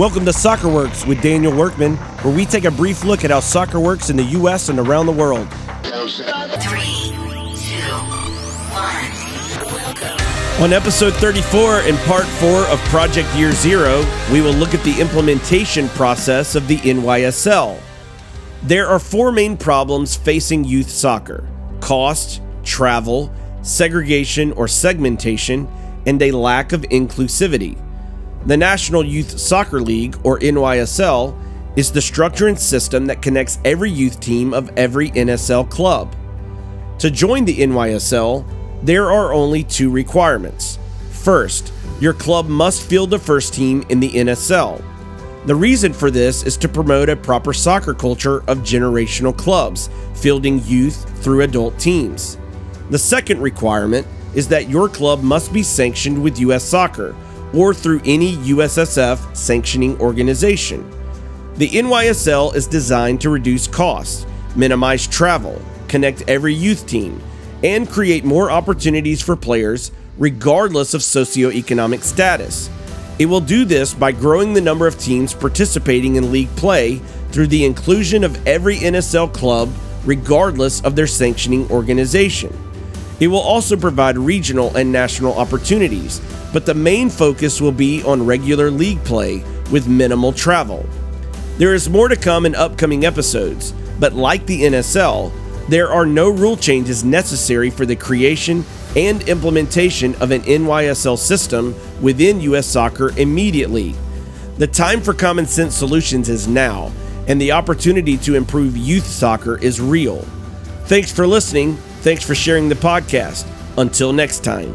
Welcome to Soccer Works with Daniel Workman, where we take a brief look at how soccer works in the U.S. and around the world. Three, two, one. On episode 34 and part 4 of Project Year Zero, we will look at the implementation process of the NYSL. There are four main problems facing youth soccer cost, travel, segregation or segmentation, and a lack of inclusivity. The National Youth Soccer League, or NYSL, is the structure and system that connects every youth team of every NSL club. To join the NYSL, there are only two requirements. First, your club must field the first team in the NSL. The reason for this is to promote a proper soccer culture of generational clubs, fielding youth through adult teams. The second requirement is that your club must be sanctioned with US Soccer or through any USSF sanctioning organization. The NYSL is designed to reduce costs, minimize travel, connect every youth team, and create more opportunities for players regardless of socioeconomic status. It will do this by growing the number of teams participating in league play through the inclusion of every NSL club regardless of their sanctioning organization. It will also provide regional and national opportunities, but the main focus will be on regular league play with minimal travel. There is more to come in upcoming episodes, but like the NSL, there are no rule changes necessary for the creation and implementation of an NYSL system within US Soccer immediately. The time for common sense solutions is now, and the opportunity to improve youth soccer is real. Thanks for listening Thanks for sharing the podcast. Until next time.